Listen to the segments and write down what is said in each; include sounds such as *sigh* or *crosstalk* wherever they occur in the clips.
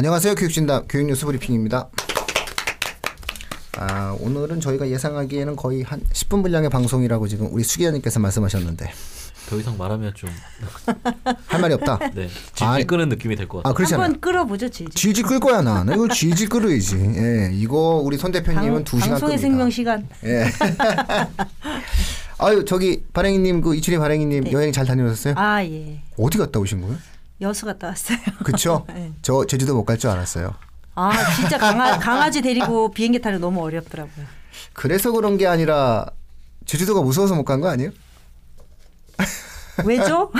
안녕하세요. 교육진담 교육뉴스 브리핑입니다. 아, 오늘은 저희가 예상하기에는 거의 한 10분 분량의 방송이라고 지금 우리 수기자님께서 말씀하셨는데 더 이상 말하면 좀 *laughs* 할 말이 없다. 네, 질질 아이. 끄는 느낌이 될 것 같아요. 아, 그렇잖아요. 한번 끌어보죠 질질. 질질 끌 거야 나. 나 이거 질질 끌어야지. 예, 이거 우리 손 대표님은 방, 두 시간 방송의. 생명 시간. 예. *laughs* 아유 저기 발행이님 그 이춘희 발행이님 네. 여행 잘 다녀오셨어요? 아 예. 어디 갔다 오신 거예요? 여수 갔다 왔어요. *laughs* 그쵸? 네. 저 제주도 못 갈 줄 알았어요. 아 진짜 강아, 강아지 데리고 *laughs* 비행기 타는 거 너무 어렵더라고요. 그래서 그런 게 아니라 제주도가 무서워서 못 간 거 아니에요? *laughs* 왜죠?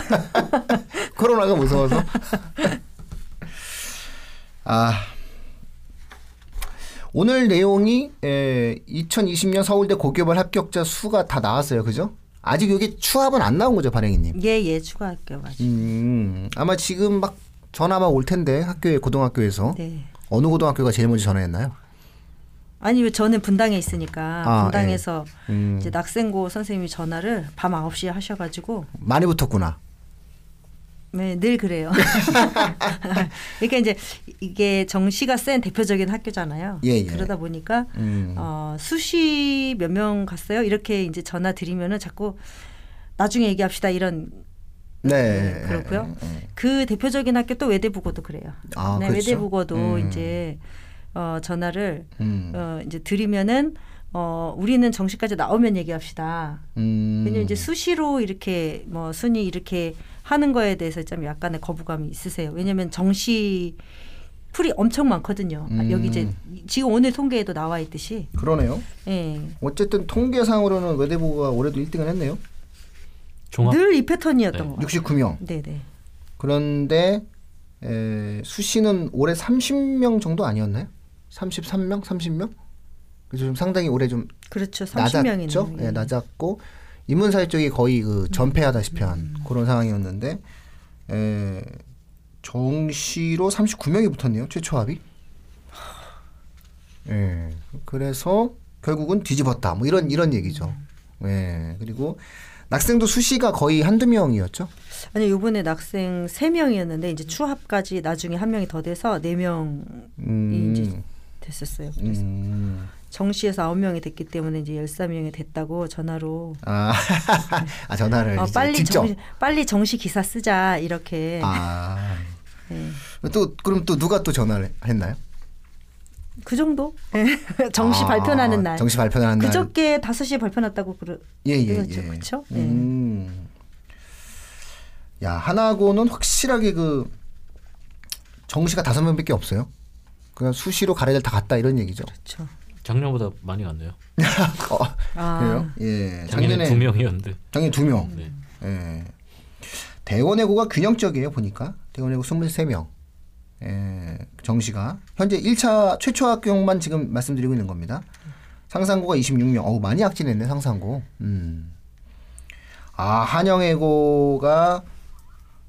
코로나가 무서워서. 아. 오늘 내용이 에, 2020년 서울대 고교발 합격자 수가 다 나왔어요. 그죠? 아직 여기 추합은 안 나온 거죠, 발행이님. 예 예 추가할게요. 맞아. 음, 아마 지금 막 전화가 올 텐데 학교에 고등학교에서 네. 어느 고등학교가 제일 먼저 전화했나요? 아니 왜 저는 분당에 있으니까 아, 분당에서 음. 이제 낙생고 선생님이 전화를 밤 9시에 하셔 가지고 많이 붙었구나. 네, 늘 그래요. *laughs* 그러니까 이제 이게 정시가 센 대표적인 학교잖아요. 예, 예. 그러다 보니까 음. 어, 수시 몇 명 갔어요? 이렇게 이제 전화 드리면은 자꾸 나중에 얘기합시다 이런 네. 그렇고요. 그 대표적인 학교 또 외대부고도 그래요. 아, 네, 그렇죠. 외대부고도 음. 이제 어, 전화를 음. 어, 이제 드리면은 어, 우리는 정시까지 나오면 얘기합시다. 음. 왜냐면 이제 수시로 이렇게 뭐 순위 이렇게 하는 거에 대해서 좀 약간의 거부감이 있으세요. 왜냐면 정시 풀이 엄청 많거든요. 아, 음. 여기 이제 지금 오늘 통계에도 나와 있듯이. 그러네요. 예. 어쨌든 통계상으로는 외대부가 올해도 1등을 했네요. 종합 늘이 패턴이었던 네. 것 같아요. 69명. 네네. 그런데 에, 수시는 올해 30명 정도 아니었나요? 33명, 30명? 그래서 좀 상당히 올해 좀 그렇죠. 30명이네요. 낮았죠. 예, 낮았고 인문사회 쪽이 거의 그 전폐하다시피 한 음. 그런 상황이었는데 에, 정시로 39명이 붙었네요. 최초 합이. 예. 그래서 결국은 뒤집었다. 뭐 이런 이런 얘기죠. 예. 그리고 낙생도 수시가 거의 한두 명이었죠. 아니 요번에 낙생 3명이었는데 이제 추합까지 나중에 한 명이 더 돼서 4명이 이제 음. 됐었어요. 그래서 음. 정시에서 9명이 됐기 때문에 이제 13명이 됐다고 전화로 아, *laughs* 아 전화를 어, 빨리 직접. 정시, 빨리 정시 기사 쓰자 이렇게 아. *laughs* 네. 또 그럼 또 누가 또 전화를 했나요? 그 정도 *laughs* 정시 아, 발표나는 날 정시 발표나는 날. 그저께 5시에 발표났다고 그러 예, 예, 그렇죠 예. 그렇죠 네. 음. 야, 하나고는 확실하게 그 정시가 다섯 명밖에 없어요. 그냥 수시로 가래들 다 갔다 이런 얘기죠. 그렇죠 작년보다 많이 갔네요. *laughs* 어, 아, 그래요? 예. 작년에 두 명이었는데. 작년에 두 명. 네. 예. 대원외고가 균형적이에요, 보니까. 대원외고 23명. 예, 정시가. 현재 1차 최초 합격만 지금 말씀드리고 있는 겁니다. 상상고가 26명. 어우, 많이 악진했네, 상상고. 음. 아, 한영외고가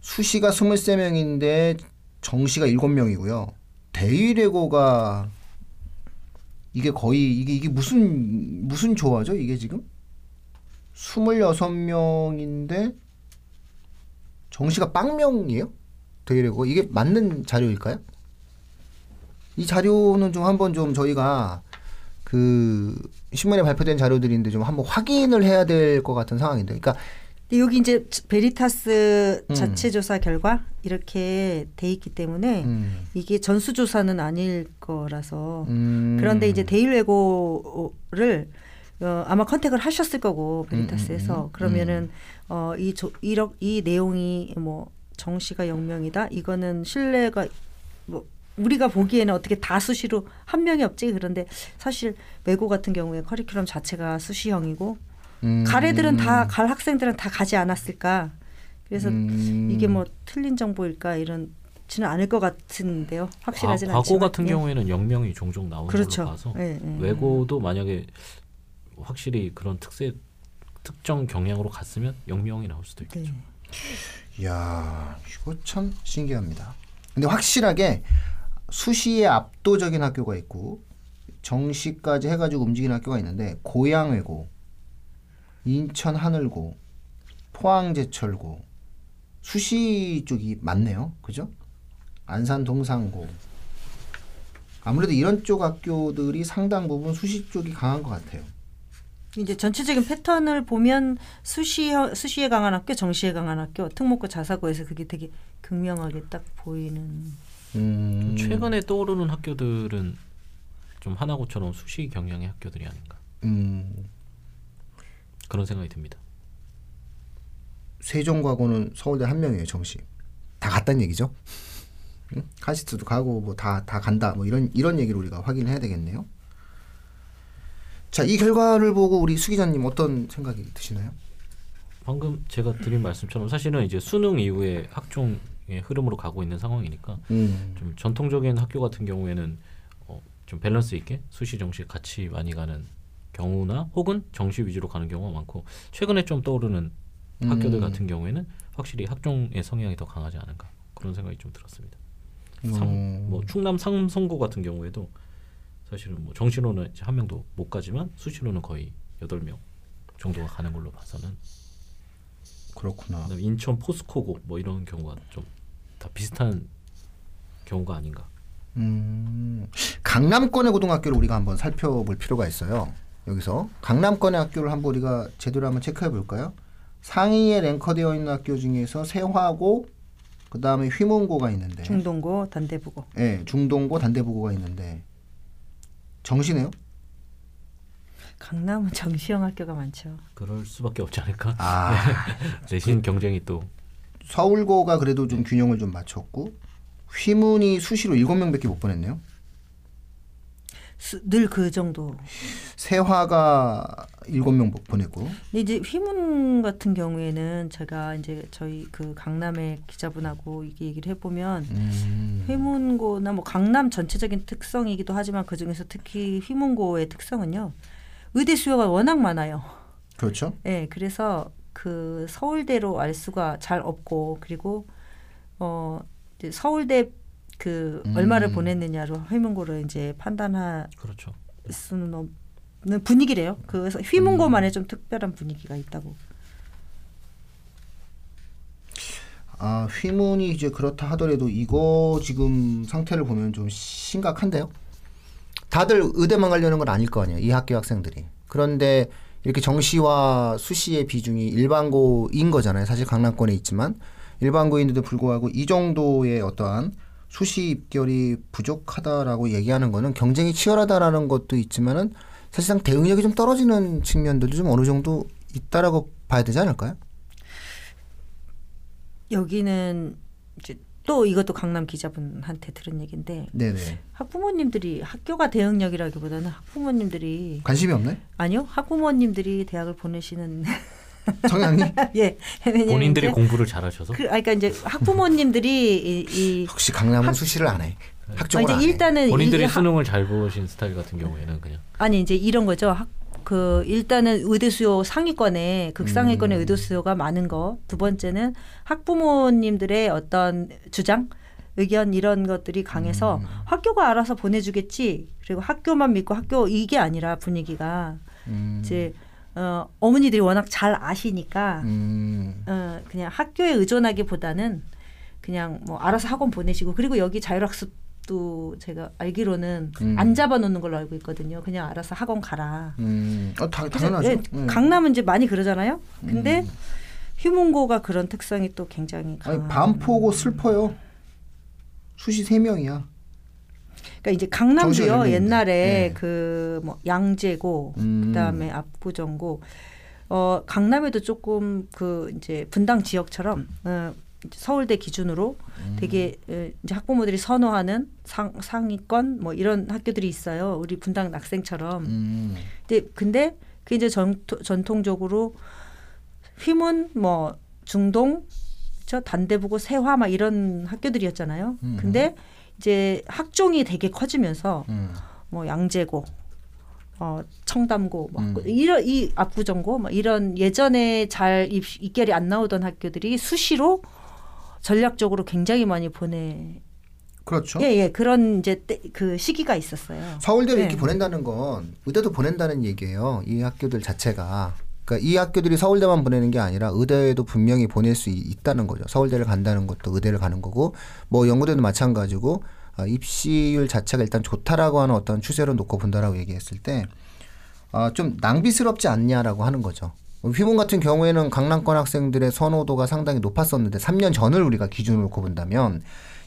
수시가 23명인데 정시가 7명이고요. 대일외고가 이게 거의 이게 이게 무슨 무슨 조화죠? 이게 지금 26명인데 정시가 빵명이에요? 대일외고 이게 맞는 자료일까요? 이 자료는 좀 한번 좀 저희가 그 신문에 발표된 자료들인데 좀 한번 확인을 해야 될 것 같은 상황인데, 그러니까 여기 이제 베리타스 음. 자체 조사 결과 이렇게 돼 있기 때문에 음, 이게 전수 조사는 아닐 거라서. 음, 그런데 이제 대일 외고를 어, 아마 컨택을 하셨을 거고 베리타스에서. 음, 음, 음. 그러면은 어, 이 조, 이러, 이 내용이 뭐 정시가 0명이다? 이거는 신뢰가 뭐 우리가 보기에는 어떻게 다 수시로 한 명이 없지? 그런데 사실 외고 같은 경우에 커리큘럼 자체가 수시형이고 음, 갈 애들은 다 갈 학생들은 다 가지 않았을까 그래서 음, 이게 뭐 틀린 정보일까 이런 지는 않을 것 같은데요 확실하진 과, 않지만 고 같은 예. 경우에는 0명이 종종 나오는 그렇죠. 걸로 봐서 예, 예. 외고도 만약에 확실히 그런 특색 특정 경향으로 갔으면 0명이 나올 수도 있겠죠. 네. 이야, 이거 참 신기합니다. 근데 확실하게 수시에 압도적인 학교가 있고 정시까지 해가지고 움직이는 학교가 있는데 고양외고, 인천 하늘고, 포항 제철고, 수시 쪽이 많네요. 그죠? 안산 동산고, 아무래도 이런 쪽 학교들이 상당 부분 수시 쪽이 강한 것 같아요. 이제 전체적인 패턴을 보면 수시 수시에 강한 학교, 정시에 강한 학교, 특목고 자사고에서 그게 되게 극명하게 딱 보이는. 음. 최근에 떠오르는 학교들은 좀 하나고처럼 수시 경향의 학교들이 아닌가 음. 그런 생각이 듭니다. 세종과고는 서울대 한 명이에요 정시. 다 갔다는 얘기죠. 응? 카시트도 가고 뭐 다 다 간다 뭐 이런 이런 얘기를 우리가 확인해야 되겠네요. 자 이 결과를 보고 우리 수 기자님 어떤 생각이 드시나요? 방금 제가 드린 말씀처럼 사실은 이제 수능 이후에 학종의 흐름으로 가고 있는 상황이니까 음. 좀 전통적인 학교 같은 경우에는 어, 좀 밸런스 있게 수시 정시 같이 많이 가는 경우나 혹은 정시 위주로 가는 경우가 많고 최근에 좀 떠오르는 학교들 음. 같은 경우에는 확실히 학종의 성향이 더 강하지 않은가 그런 생각이 좀 들었습니다. 음. 상, 뭐 충남 상성고 같은 경우에도 사실은 뭐 정시로는 한 명도 못 가지만 수시로는 거의 여덟 명 정도가 가는 걸로 봐서는 그렇구나. 그다음에 인천 포스코고 뭐 이런 경우가 좀 다 비슷한 경우가 아닌가. 음, 강남권의 고등학교를 우리가 한번 살펴볼 필요가 있어요. 여기서 강남권의 학교를 한번 우리가 제대로 한번 체크해 볼까요? 상위에 랭커되어 있는 학교 중에서 세화고, 그 다음에 휘문고가 있는데, 중동고, 단대부고. 예, 중동고, 단대부고가 있는데 정시네요. 강남은 정시형 학교가 많죠. 그럴 수밖에 없지 않을까. 아, *laughs* 내신 경쟁이 또 서울고가 그래도 좀 균형을 좀 맞췄고 휘문이 수시로 7명밖에 못 보냈네요. 늘 그 정도. 세화가 7명 보냈고. 근데 이제 휘문 같은 경우에는 제가 이제 저희 그 강남의 기자분하고 이게 얘기를 해보면 음, 휘문고나 뭐 강남 전체적인 특성이기도 하지만 그 중에서 특히 휘문고의 특성은요 의대 수요가 워낙 많아요. 그렇죠. 예, 그래서 그 서울대로 알 수가 잘 없고 그리고 어 서울대 그 음. 얼마를 보냈느냐로 휘문고를 이제 판단할 그렇죠. 수는 없는 분위기래요. 그래서 휘문고만의 좀 특별한 분위기가 있다고. 아, 휘문이 이제 그렇다 하더라도 이거 지금 상태를 보면 좀 심각한데요. 다들 의대만 가려는 건 아닐 거 아니에요. 이 학교 학생들이. 그런데 이렇게 정시와 수시의 비중이 일반고인 거잖아요. 사실 강남권에 있지만 일반고인데도 불구하고 이 정도의 어떠한 수시 입결이 부족하다라고 얘기하는 거는 경쟁이 치열하다라는 것도 있지만은 사실상 대응력이 좀 떨어지는 측면들도 좀 어느 정도 있다라고 봐야 되지 않을까요? 여기는 이제 또 이것도 강남 기자분한테 들은 얘기인데 네네. 학부모님들이 학교가 대응력이라기보다는 학부모님들이 관심이 없나요? 아니요 학부모님들이 대학을 보내시는 성향이? *laughs* 예 왜냐면 본인들이 이제 공부를 잘하셔서 그, 아, 그러니까 이제 학부모님들이 이, 이 역시 강남은 수시를 안 해. 아, 학종을 이제 안 해. 일단은 본인들이 이, 하- 수능을 잘 보신 스타일 같은 경우에는 그냥 아니 이제 이런 거죠. 학, 그 일단은 의대 수요 상위권에 극상위권의 음. 의대 수요가 많은 거. 두 번째는 학부모님들의 어떤 주장, 의견 이런 것들이 강해서 음. 학교가 알아서 보내주겠지. 그리고 학교만 믿고 학교 이게 아니라 분위기가 음, 이제 어, 어머니들이 워낙 잘 아시니까 음, 어, 그냥 학교에 의존하기보다는 그냥 뭐 알아서 학원 보내시고 그리고 여기 자율학습도 제가 알기로는 음. 안 잡아놓는 걸로 알고 있거든요. 그냥 알아서 학원 가라. 음, 어, 다, 그래서, 당연하죠. 예, 음. 강남은 이제 많이 그러잖아요. 근데 휴문고가 그런 특성이 또 굉장히 강한. 아니 밤포고 슬퍼요. 수시 세 명이야. 그러니까 이제 강남도요. 옛날에 네. 그뭐 양재고 음. 그다음에 압구정고 어 강남에도 조금 그 이제 분당 지역처럼 어, 서울대 기준으로 음. 되게 에, 이제 학부모들이 선호하는 상 상위권 뭐 이런 학교들이 있어요. 우리 분당 낙생처럼. 음, 근데 근데 그 이제 전토, 전통적으로 휘문 뭐 중동 저 단대부고 세화 막 이런 학교들이었잖아요. 음. 근데 이제 학종이 되게 커지면서 음, 뭐 양재고 어 청담고 뭐 음. 이런 이 압구정고 뭐 이런 예전에 잘 입, 입결이 안 나오던 학교들이 수시로 전략적으로 굉장히 많이 보내 그렇죠. 예, 예. 그런 이제 때, 그 시기가 있었어요. 서울대를 네. 이렇게 보낸다는 건 의대도 보낸다는 얘기예요. 이 학교들 자체가. 그러니까 이 학교들이 서울대만 보내는 게 아니라 의대도 분명히 보낼 수 있- 있다는 거죠. 서울대를 간다는 것도 의대를 가는 거고 뭐 연구대도 마찬가지고 어, 입시율 자체가 일단 좋다라고 하는 어떤 추세로 놓고 본다라고 얘기했을 때 어, 좀 낭비스럽지 않냐라고 하는 거죠. 휘문 같은 경우에는 강남권 학생들의 선호도가 상당히 높았었는데 3년 전을 우리가 기준으로 놓고 본다면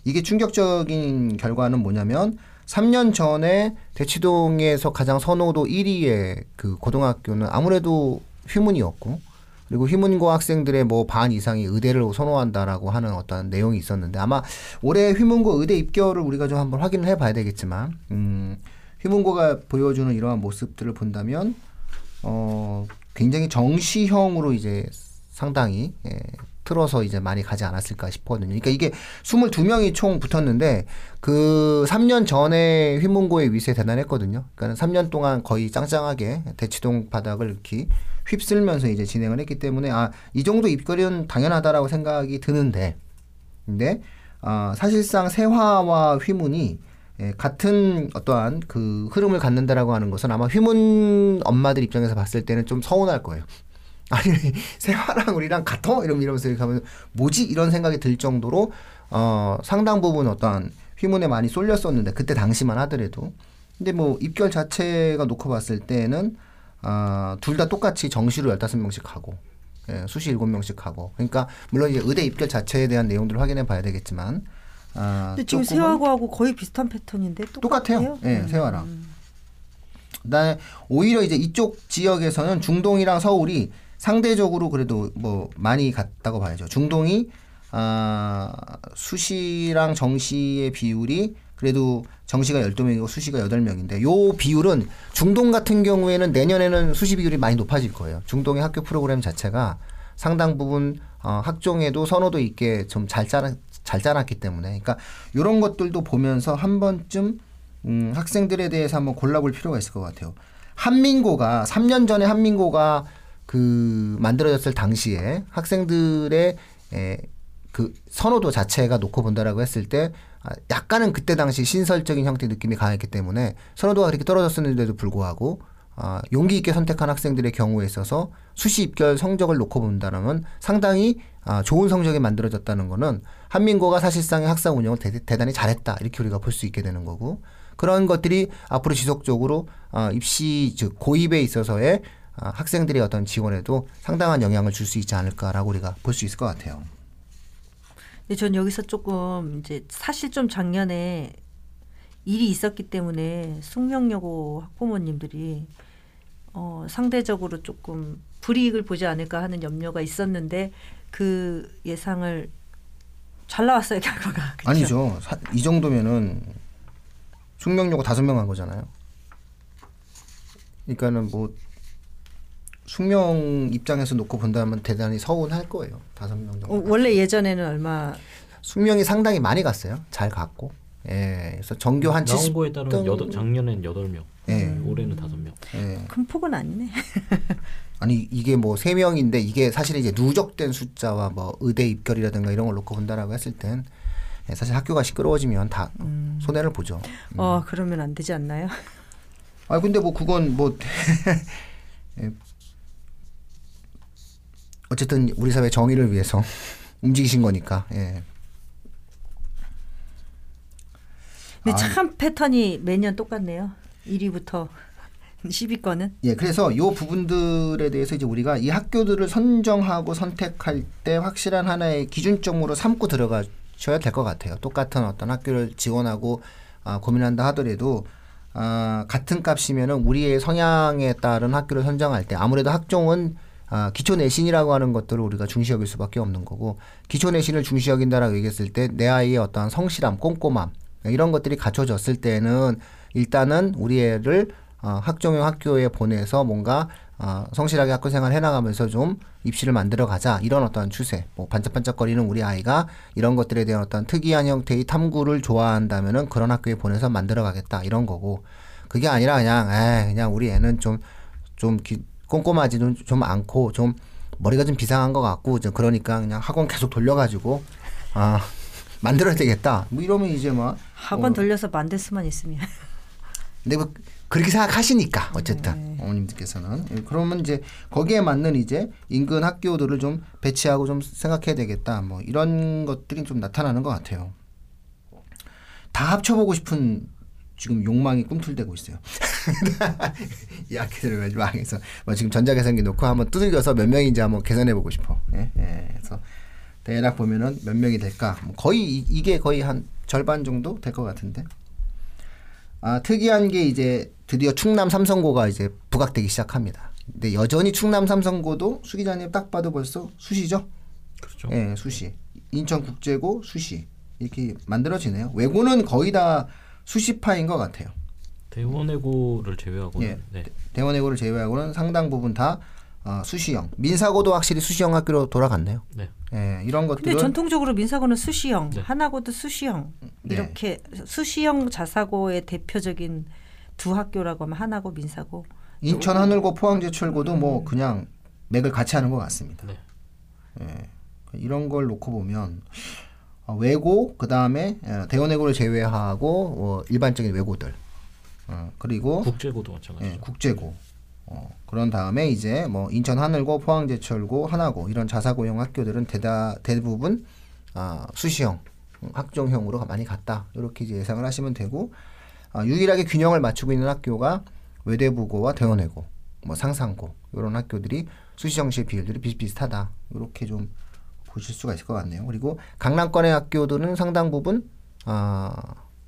이게 충격적인 결과는 뭐냐면 3년 전에 대치동에서 가장 선호도 1위의 그 고등학교는 아무래도 휘문이었고 그리고 휘문고 학생들의 뭐 반 이상이 의대를 선호한다라고 하는 어떤 내용이 있었는데 아마 올해 휘문고 의대 입결을 우리가 좀 한번 확인을 해봐야 되겠지만 음, 휘문고가 보여주는 이러한 모습들을 본다면 어, 굉장히 정시형으로 이제 상당히 예, 틀어서 이제 많이 가지 않았을까 싶거든요. 그러니까 이게 22명이 총 붙었는데 그 3년 전에 휘문고의 위세 대단했거든요. 그러니까 3년 동안 거의 짱짱하게 대치동 바닥을 이렇게 휩쓸면서 이제 진행을 했기 때문에 아, 이 정도 입결은 당연하다라고 생각이 드는데 근데 아, 사실상 세화와 휘문이 예, 같은 어떠한 그 흐름을 갖는다라고 하는 것은 아마 휘문 엄마들 입장에서 봤을 때는 좀 서운할 거예요. *laughs* 아니 세화랑 우리랑 이러면 이러면서 이렇게 하면 뭐지? 이런 생각이 들 정도로 어 상당 부분 어떤 휘문에 많이 쏠렸었는데 그때 당시만 하더라도. 근데 뭐 입결 자체가 놓고 봤을 때는 아둘 다 똑같이 정시로 열다섯 명씩 하고 예, 수시 일곱 명씩 하고 그러니까 물론 이제 의대 입결 자체에 대한 내용들을 확인해 봐야 되겠지만 아 근데 지금 세화고하고 거의 비슷한 패턴인데 똑같아요. 똑같아요? 예, 음. 세화랑. 그다음에 오히려 이제 이쪽 지역에서는 중동이랑 서울이 상대적으로 그래도 뭐 많이 갔다고 봐야죠. 중동이 아 수시랑 정시의 비율이 그래도 정시가 12명이고 수시가 8명인데 요 비율은 중동 같은 경우에는 내년에는 수시 비율이 많이 높아질 거예요. 중동의 학교 프로그램 자체가 상당 부분 어, 학종에도 선호도 있게 좀 잘 짜놨 잘 짜놨기 때문에 그러니까 이런 것들도 보면서 한 번쯤 음, 학생들에 대해서 한번 골라볼 필요가 있을 것 같아요. 한민고가 3년 전에 한민고가 그 만들어졌을 당시에 학생들의 에, 그 선호도 자체가 놓고 본다라고 했을 때 아, 약간은 그때 당시 신설적인 형태 의 느낌이 강했기 때문에 선호도가 그렇게 떨어졌었는데도 불구하고 아, 용기 있게 선택한 학생들의 경우에 있어서 수시 입결 성적을 놓고 본다면 상당히 아, 좋은 성적이 만들어졌다는 거는 한민고가 사실상의 학사 운영을 대, 단히 잘했다 이렇게 우리가 볼 수 있게 되는 거고 그런 것들이 앞으로 지속적으로 아, 입시 즉 고입에 있어서의 아, 학생들의 어떤 지원에도 상당한 영향을 줄 수 있지 않을까라고 우리가 볼 수 있을 것 같아요. 근데 전 여기서 조금 이제 사실 좀 작년에 일이 있었기 때문에 숙명여고 학부모님들이 어, 상대적으로 조금 불이익을 보지 않을까 하는 염려가 있었는데 그 예상을 잘 나왔어요 결과가. *laughs* 그쵸? 아니죠. 사- 이 정도면은 숙명여고 다섯 명 한 거잖아요. 그러니까는 뭐 숙명 입장에서 놓고 본다면 대단히 서운할 거예요. 다섯 명 정도. 어, 원래 예전에는 얼마 숙명이 상당히 많이 갔어요. 잘 갔고. 예. 그래서 전교 한 나온 70. 거에 따르면 등- 여덟, 작년엔 여덟 명, 예. 올해는 다섯 명. 예. 큰 폭은 아니네. *laughs* 아니 이게 뭐 세 명인데 이게 사실 이제 누적된 숫자와 뭐 의대 입결이라든가 이런 걸 놓고 본다라고 했을 땐 예, 사실 학교가 시끄러워지면 다 손해를 보죠. 어 그러면 안 되지 않나요? 아 근데 뭐 그건 뭐 *laughs* 예. 어쨌든 우리 사회 정의를 위해서 움직이신 거니까. 예. 근데 아. 참 패턴이 매년 똑같네요. 1위부터 10위권은. *laughs* 예, 그래서 요 부분들에 대해서 이제 우리가 이 학교들을 선정하고 선택할 때 확실한 하나의 기준점으로 삼고 들어가셔야 될 것 같아요. 똑같은 어떤 학교를 지원하고 아, 고민한다 하더라도 아, 같은 값이면은 우리의 성향에 따른 학교를 선정할 때 아무래도 학종은 아, 기초 내신이라고 하는 것들을 우리가 중시 여길 수밖에 없는 거고 기초 내신을 중시 여긴다라고 얘기했을 때 내 아이의 어떠한 성실함, 꼼꼼함 이런 것들이 갖춰졌을 때는 일단은 우리 애를 어, 학종형 학교에 보내서 뭔가 어, 성실하게 학교 생활 해나가면서 좀 입시를 만들어 가자 이런 어떠한 추세 뭐 반짝반짝거리는 우리 아이가 이런 것들에 대한 어떤 특이한 형태의 탐구를 좋아한다면은 그런 학교에 보내서 만들어 가겠다 이런 거고 그게 아니라 그냥 에 그냥 우리 애는 좀좀 꼼꼼하지도 좀 않고 좀 머리가 좀 비상한 것 같고 좀 그러니까 그냥 학원 계속 돌려가지고 아 *laughs* 만들어야 되겠다 뭐 이러면 이제 막 학원 어. 돌려서 만들 수만 있으면. 근데 뭐 그렇게 생각하시니까 어쨌든 어머님들께서는 예, 그러면 이제 거기에 맞는 이제 인근 학교들을 좀 배치하고 좀 생각해야 되겠다 뭐 이런 것들이 좀 나타나는 것 같아요. 다 합쳐보고 싶은 지금 욕망이 꿈틀대고 있어요. *laughs* 이 학교들을 가지고 망해서 뭐 지금 전자계산기 놓고 한번 두들겨서 몇 명인지 한번 계산해 보고 싶어. 예, 예. 그래서 대략 보면은 몇 명이 될까? 뭐 거의 이, 이게 거의 한 절반 정도 될 것 같은데. 아 특이한 게 이제 드디어 충남 삼성고가 이제 부각되기 시작합니다. 근데 여전히 충남 삼성고도 수 기자님 딱 봐도 벌써 수시죠? 그렇죠. 예, 수시. 인천국제고 수시 이렇게 만들어지네요. 외고는 거의 다 수시파인 것 같아요. 대원외고를 제외하고는 예. 네. 대원외고를 제외하고는 상당 부분 다 어, 수시형. 민사고도 확실히 수시형 학교로 돌아갔네요. 네. 예, 이런 근데 것들은 전통적으로 민사고는 수시형, 네. 하나고도 수시형 네. 이렇게 수시형 자사고의 대표적인 두 학교라고 하면 하나고 민사고. 인천 하늘고 포항제철고도 뭐 그냥 맥을 같이 하는 것 같습니다. 네. 예, 이런 걸 놓고 보면 어, 외고 그 다음에 대원외고를 제외하고 어, 일반적인 외고들 어, 그리고 국제고도 마찬가지죠. 예, 국제고. 어, 그런 다음에 이제 뭐 인천 하늘고 포항제철고 하나고 이런 자사고형 학교들은 대다 대부분 아, 수시형 음, 학종형으로 많이 갔다 이렇게 이제 예상을 하시면 되고 아, 유일하게 균형을 맞추고 있는 학교가 외대부고와 대원외고 뭐 상상고 이런 학교들이 수시 정시의 비율들이 비슷비슷하다 이렇게 좀 보실 수가 있을 것 같네요. 그리고 강남권의 학교들은 상당 부분 아,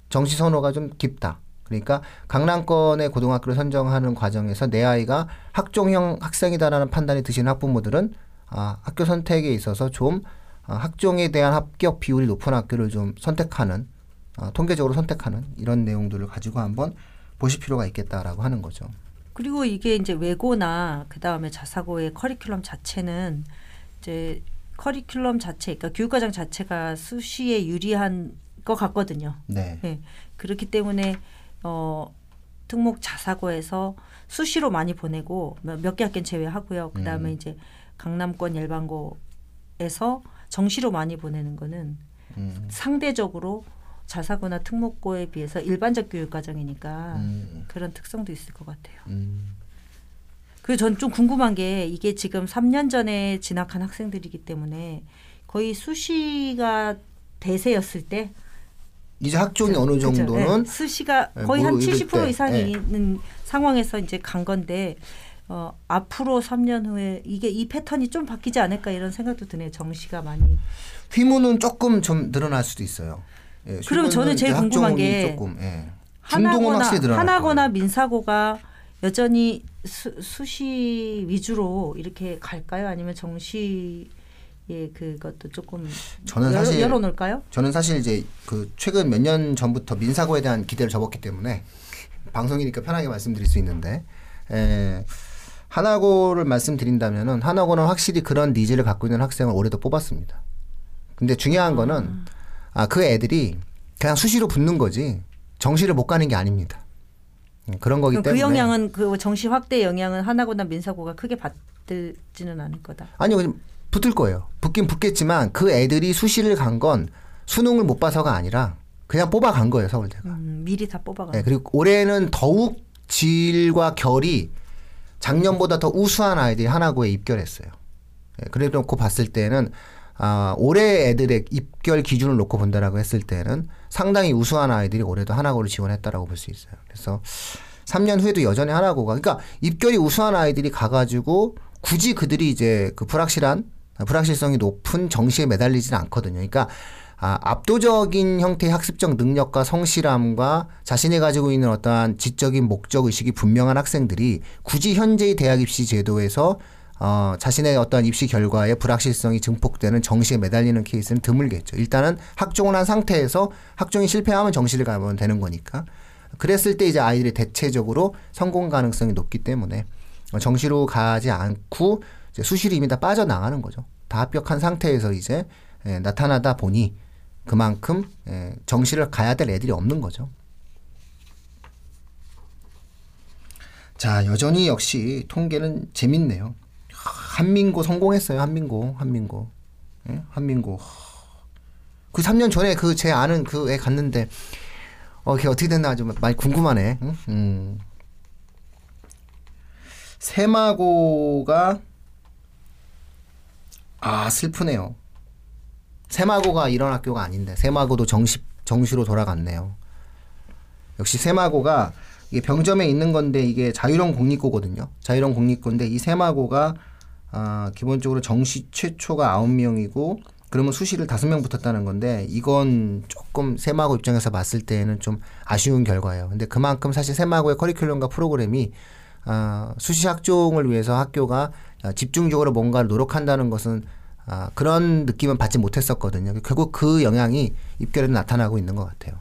정시 선호가 좀 깊다. 그러니까 강남권의 고등학교를 선정하는 과정에서 내 아이가 학종형 학생이다라는 판단이 드시는 학부모들은 아, 학교 선택에 있어서 좀 아, 학종에 대한 합격 비율이 높은 학교를 좀 선택하는 아, 통계적으로 선택하는 이런 내용들을 가지고 한번 보실 필요가 있겠다라고 하는 거죠. 그리고 이게 이제 외고나 그 다음에 자사고의 커리큘럼 자체는 이제 커리큘럼 자체, 그러니까 교육과정 자체가 수시에 유리한 것 같거든요. 네. 네. 그렇기 때문에 어 특목 자사고에서 수시로 많이 보내고 몇 개 학교는 제외하고요. 그 다음에 이제 강남권 열반고에서 정시로 많이 보내는 거는 음, 상대적으로 자사고나 특목고에 비해서 일반적 교육 과정이니까 음, 그런 특성도 있을 것 같아요. 음. 그리고 전 좀 궁금한 게 이게 지금 3년 전에 진학한 학생들이기 때문에 거의 수시가 대세였을 때 이제 학종이 어느 그죠? 정도는 네. 수시가 네, 거의 한뭐 이럴 70% 때, 이상이 네. 있는 상황에서 이제 간 건데 어, 앞으로 3년 후에 이게 이 패턴이 좀 바뀌지 않을까 이런 생각도 드네요. 정시가 많이. 휘문은 조금 좀 늘어날 수도 있어요. 예, 그럼 저는 제일 궁금한 게 조금, 예. 하나고나 하나고나. 민사고가 여전히 수, 수시 위주로 이렇게 갈까요? 아니면 정시의 그것도 조금 저는 열어, 사실 열어놓을까요? 저는 사실 이제 그 최근 몇 년 전부터 민사고에 대한 기대를 접었기 때문에 방송이니까 편하게 말씀드릴 수 있는데 에, 하나고를 말씀드린다면은 하나고는 확실히 그런 니즈를 갖고 있는 학생을 올해도 뽑았습니다. 근데 중요한 거는 아 그 애들이 그냥 수시로 붙는 거지 정시를 못 가는 게 아닙니다. 음, 그런 거기 그 때문에 영향은 그 정시 확대 영향은 하나고나 민사고가 크게 받지는 않을 거다. 아니요 그냥 붙을 거예요. 붙긴 붙겠지만 그 애들이 수시를 간 건 수능을 못 봐서가 아니라 그냥 뽑아간 거예요 서울대가. 음, 미리 다 뽑아가. 네, 그리고 올해는 더욱 질과 결이 작년보다 더 우수한 아이들이 하나고에 입결했어요. 네, 그래 놓고 봤을 때는 아, 올해 애들의 입결 기준을 놓고 본다라고 했을 때는 상당히 우수한 아이들이 올해도 하나고를 지원했다라고 볼 수 있어요. 그래서 3년 후에도 여전히 하나고가 그러니까 입결이 우수한 아이들이 가가지고 굳이 그들이 이제 그 불확실한 불확실성이 높은 정시에 매달리지는 않거든요. 그러니까 아, 압도적인 형태의 학습적 능력과 성실함과 자신이 가지고 있는 어떠한 지적인 목적 의식이 분명한 학생들이 굳이 현재의 대학 입시 제도에서 어, 자신의 어떤 입시 결과에 불확실성이 증폭되는 정시에 매달리는 케이스는 드물겠죠. 일단은 학종을 한 상태에서 학종이 실패하면 정시를 가면 되는 거니까. 그랬을 때 이제 아이들이 대체적으로 성공 가능성이 높기 때문에 어, 정시로 가지 않고 수시로 이미 다 빠져나가는 거죠. 다 합격한 상태에서 이제 예, 나타나다 보니 그만큼 예, 정시를 가야 될 애들이 없는 거죠. 자, 여전히 역시 통계는 재밌네요. 한민고 성공했어요. 한민고, 한민고, 예? 한민고. 그 3년 전에 그 제 아는 그 애 갔는데 어, 걔 어떻게 됐나 좀 많이 궁금하네. 응? 음. 세마고가 아 슬프네요. 세마고가 이런 학교가 아닌데 세마고도 정시 정시로 돌아갔네요. 역시 세마고가 이게 병점에 있는 건데 이게 자유형 공립고거든요. 자유형 공립고인데 이 세마고가 아, 기본적으로 정시 최초가 아홉 명이고 그러면 수시를 다섯 명 붙었다는 건데 이건 조금 세마고 입장에서 봤을 때는 좀 아쉬운 결과예요. 근데 그만큼 사실 세마고의 커리큘럼과 프로그램이 아, 수시 학종을 위해서 학교가 아, 집중적으로 뭔가를 노력한다는 것은 아, 그런 느낌은 받지 못했었거든요. 결국 그 영향이 입결에도 나타나고 있는 것 같아요.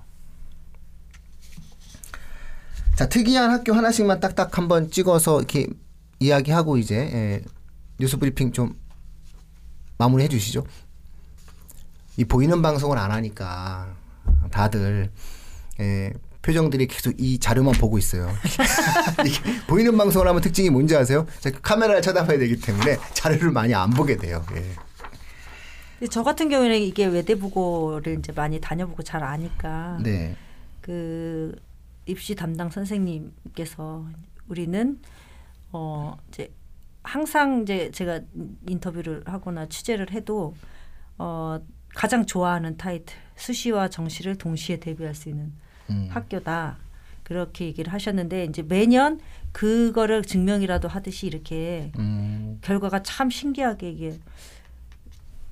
자 특이한 학교 하나씩만 딱딱 한번 찍어서 이렇게 이야기하고 이제 예, 뉴스 브리핑 좀 마무리해 주시죠. 이 보이는 방송을 안 하니까 다들 예, 표정들이 계속 이 자료만 보고 있어요. *laughs* 보이는 방송을 하면 특징이 뭔지 아세요? 카메라를 쳐다봐야 되기 때문에 자료를 많이 안 보게 돼요. 예. 저 같은 경우에는 이게 외대부고를 이제 많이 다녀보고 잘 아니까 네. 그 입시 담당 선생님께서 우리는 어 이제 항상 이제 제가 인터뷰를 하거나 취재를 해도 어 가장 좋아하는 타이틀 수시와 정시를 동시에 대비할 수 있는 음. 학교다 그렇게 얘기를 하셨는데 이제 매년 그거를 증명이라도 하듯이 이렇게 음. 결과가 참 신기하게 이게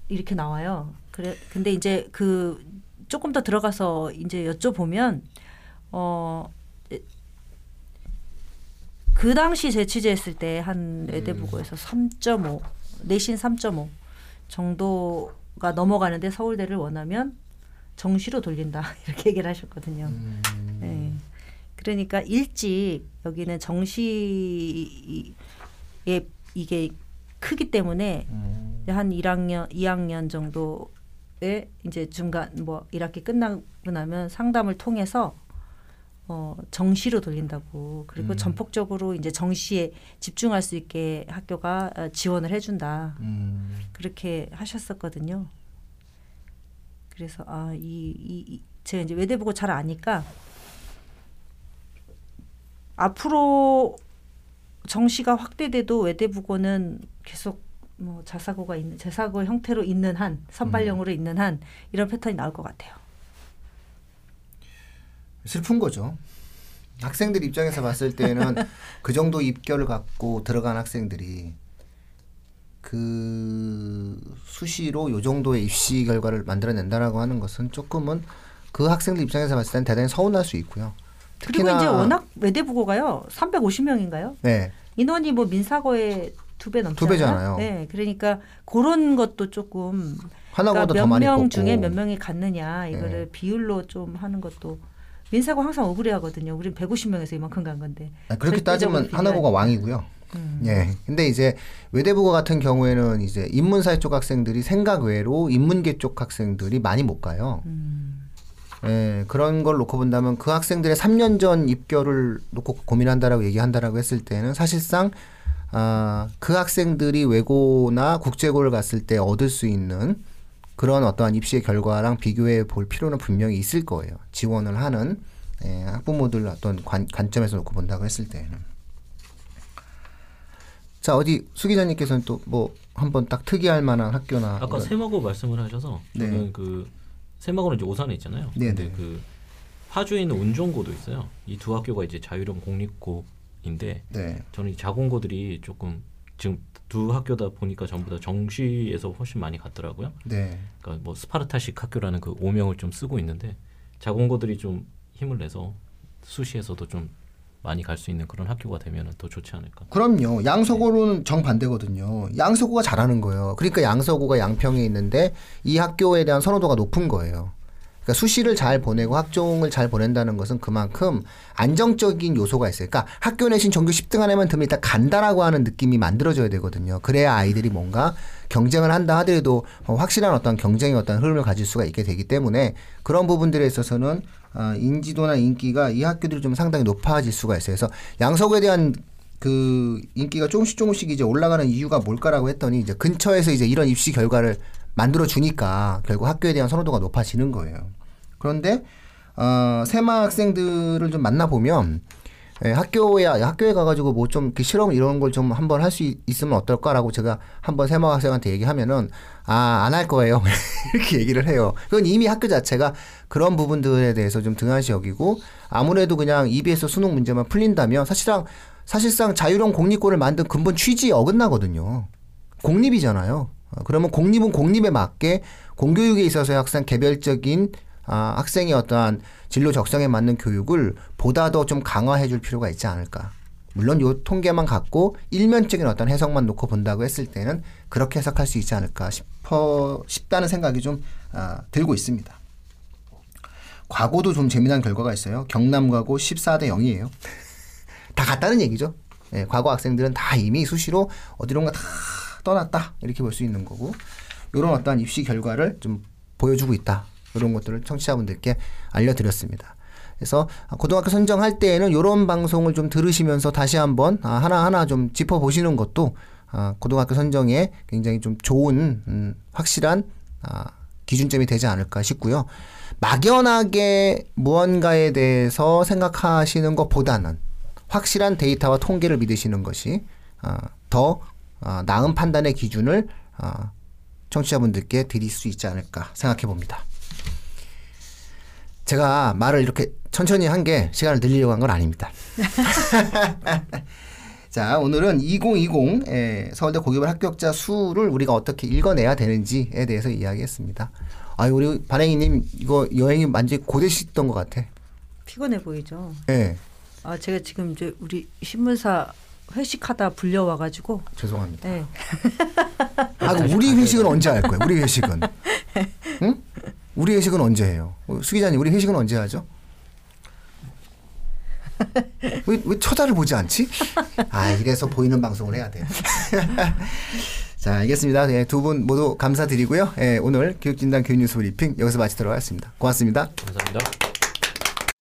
이렇게 나와요. 그래 근데 이제 그 조금 더 들어가서 이제 여쭤보면 어. 그 당시 제 취재했을 때 한 외대부고에서 3.5 내신 3.5 정도가 넘어가는데 서울대를 원하면 정시로 돌린다 *laughs* 이렇게 얘기를 하셨거든요. 네. 그러니까 일찍 여기는 정시에 이게 크기 때문에 한 1학년, 2학년 정도에 이제 중간 뭐 1학기 끝나고 나면 상담을 통해서 어 정시로 돌린다고 그리고 전폭적으로 이제 정시에 집중할 수 있게 학교가 어, 지원을 해준다 음. 그렇게 하셨었거든요. 그래서 아이 이, 이, 제가 이제 외대 보고 잘 아니까 앞으로 정시가 확대돼도 외대 부고는 계속 뭐 자사고가 있는 자사고 형태로 있는 한 선발형으로 있는 한 이런 패턴이 나올 것 같아요. 슬픈 거죠. 학생들 입장에서 봤을 때는 그 정도 입결을 갖고 들어간 학생들이 그 수시로 요 정도의 입시 결과를 만들어낸다라고 하는 것은 조금은 그 학생들 입장에서 봤을 때는 대단히 서운할 수 있고요. 그리고 이제 워낙 외대부고가요 350명인가요? 네 인원이 뭐 민사고의 두배 넘잖아요. 두 배잖아요. 네, 그러니까 그런 것도 조금 하나보다 더몇 많이 명 뽑고 중에 몇 명이 갔느냐 이거를 네. 비율로 좀 하는 것도 민사고 항상 억울해하거든요. 우린 150명에서 이만큼 간 건데. 아, 그렇게 따지면. 하나고가 왕이고요. 음. 예. 근데 이제 외대부고 같은 경우에는 이제 인문사회 쪽 학생들이 생각 외로 인문계 쪽 학생들이 많이 못 가요. 음. 예, 그런 걸 놓고 본다면 그 학생들의 3년 전 입결을 놓고 고민한다라고 얘기한다라고 했을 때는 사실상 아, 그 학생들이 외고나 국제고를 갔을 때 얻을 수 있는 그런 어떠한 입시의 결과랑 비교해 볼 필요는 분명히 있을 거예요. 지원을 하는 예, 학부모들 어떤 관, 관점에서 놓고 본다고 했을 때는. 자 어디 수 기자님께서는 또 뭐 한번 딱 특이할 만한 학교나 아까 이런- 세마고 말씀을 하셔서 네. 저는 그 세마고는 이제 오산에 있잖아요. 네, 근데 네. 그 파주에 있는 운종고도 있어요. 이 두 학교가 이제 자유형 공립고인데 네. 저는 이 자공고들이 조금 지금 두 학교다 보니까 전부 다 정시에서 훨씬 많이 갔더라고요. 네. 그러니까 뭐 스파르타식 학교라는 그 오명을 좀 쓰고 있는데 자공고들이 좀 힘을 내서 수시에서도 좀 많이 갈 수 있는 그런 학교가 되면 더 좋지 않을까. 그럼요. 양서고는 정반대거든요. 양서고가 잘하는 거예요. 그러니까 양서고가 양평에 있는데 이 학교에 대한 선호도가 높은 거예요. 그러니까 수시를 잘 보내고 학종을 잘 보낸다는 것은 그만큼 안정적인 요소가 있어요. 그러니까 학교 내신 전교 10등 안에만 들면 일단 간다라고 하는 느낌이 만들어져야 되거든요. 그래야 아이들이 뭔가 경쟁을 한다 하더라도 어, 확실한 어떤 경쟁의 어떤 흐름을 가질 수가 있게 되기 때문에 그런 부분들에 있어서는 아, 인지도나 인기가 이 학교들이 좀 상당히 높아질 수가 있어요. 그래서 양서구에 대한 그 인기가 조금씩 조금씩 이제 올라가는 이유가 뭘까라고 했더니 이제 근처에서 이제 이런 입시 결과를 만들어 주니까 결국 학교에 대한 선호도가 높아지는 거예요. 그런데 어, 세마 학생들을 좀 만나 보면 예, 학교에 학교에 가가지고 뭐 좀 실험 이런 걸 좀 한번 할 수 있으면 어떨까라고 제가 한번 세모 학생한테 얘기하면은 아 안 할 거예요 *laughs* 이렇게 얘기를 해요. 그건 이미 학교 자체가 그런 부분들에 대해서 좀 등한시 여기고 아무래도 그냥 EBS 수능 문제만 풀린다면 사실상 사실상 자유로운 공립고를 만든 근본 취지에 어긋나거든요. 공립이잖아요. 어, 그러면 공립은 공립에 맞게 공교육에 있어서의 학생 개별적인 아, 학생의 어떠한 진로 적성에 맞는 교육을 보다 더 좀 강화해 줄 필요가 있지 않을까. 물론 요 통계만 갖고 일면적인 어떤 해석만 놓고 본다고 했을 때는 그렇게 해석할 수 있지 않을까 싶어 싶다는 생각이 좀 아, 들고 있습니다. 과거도 좀 재미난 결과가 있어요. 경남 과고 14대 0이에요. *laughs* 다 갔다는 얘기죠. 예, 과거 학생들은 다 이미 수시로 어디론가 다 떠났다 이렇게 볼 수 있는 거고 이런 어떠한 입시 결과를 좀 보여주고 있다 이런 것들을 청취자분들께 알려드렸습니다. 그래서 고등학교 선정할 때에는 이런 방송을 좀 들으시면서 다시 한번 아, 하나하나 좀 짚어보시는 것도 아, 고등학교 선정에 굉장히 좀 좋은 음, 확실한 아, 기준점이 되지 않을까 싶고요. 막연하게 무언가에 대해서 생각하시는 것보다는 확실한 데이터와 통계를 믿으시는 것이 아, 더 아, 나은 판단의 기준을 아, 청취자분들께 드릴 수 있지 않을까 생각해 봅니다. 제가 말을 이렇게 천천히 한 게 시간을 늘리려고 한 건 아닙니다. *laughs* 자, 오늘은 2020 에, 서울대 고교발 합격자 수를 우리가 어떻게 읽어내야 되는지에 대해서 이야기했습니다. 아, 우리 반행이님 이거 여행이 완전 히 고되시던 것 같아. 피곤해 보이죠. 예, 아 제가 지금 이제 우리 신문사 회식하다 불려와 가지고 죄송합니다. 네. 아, 그 우리 회식은 언제 할 거예요? 우리 회식은. *laughs* 응? 우리 회식은 언제 해요? 어, 수 기자님, 우리 회식은 언제 하죠? *laughs* 왜, 왜 처자를 보지 않지? 아, 이래서 보이는 방송을 해야 돼. *laughs* 자, 알겠습니다. 네, 두분 모두 감사드리고요. 예, 오늘 교육진단 교육뉴스 브리핑 여기서 마치도록 하겠습니다. 고맙습니다. 감사합니다.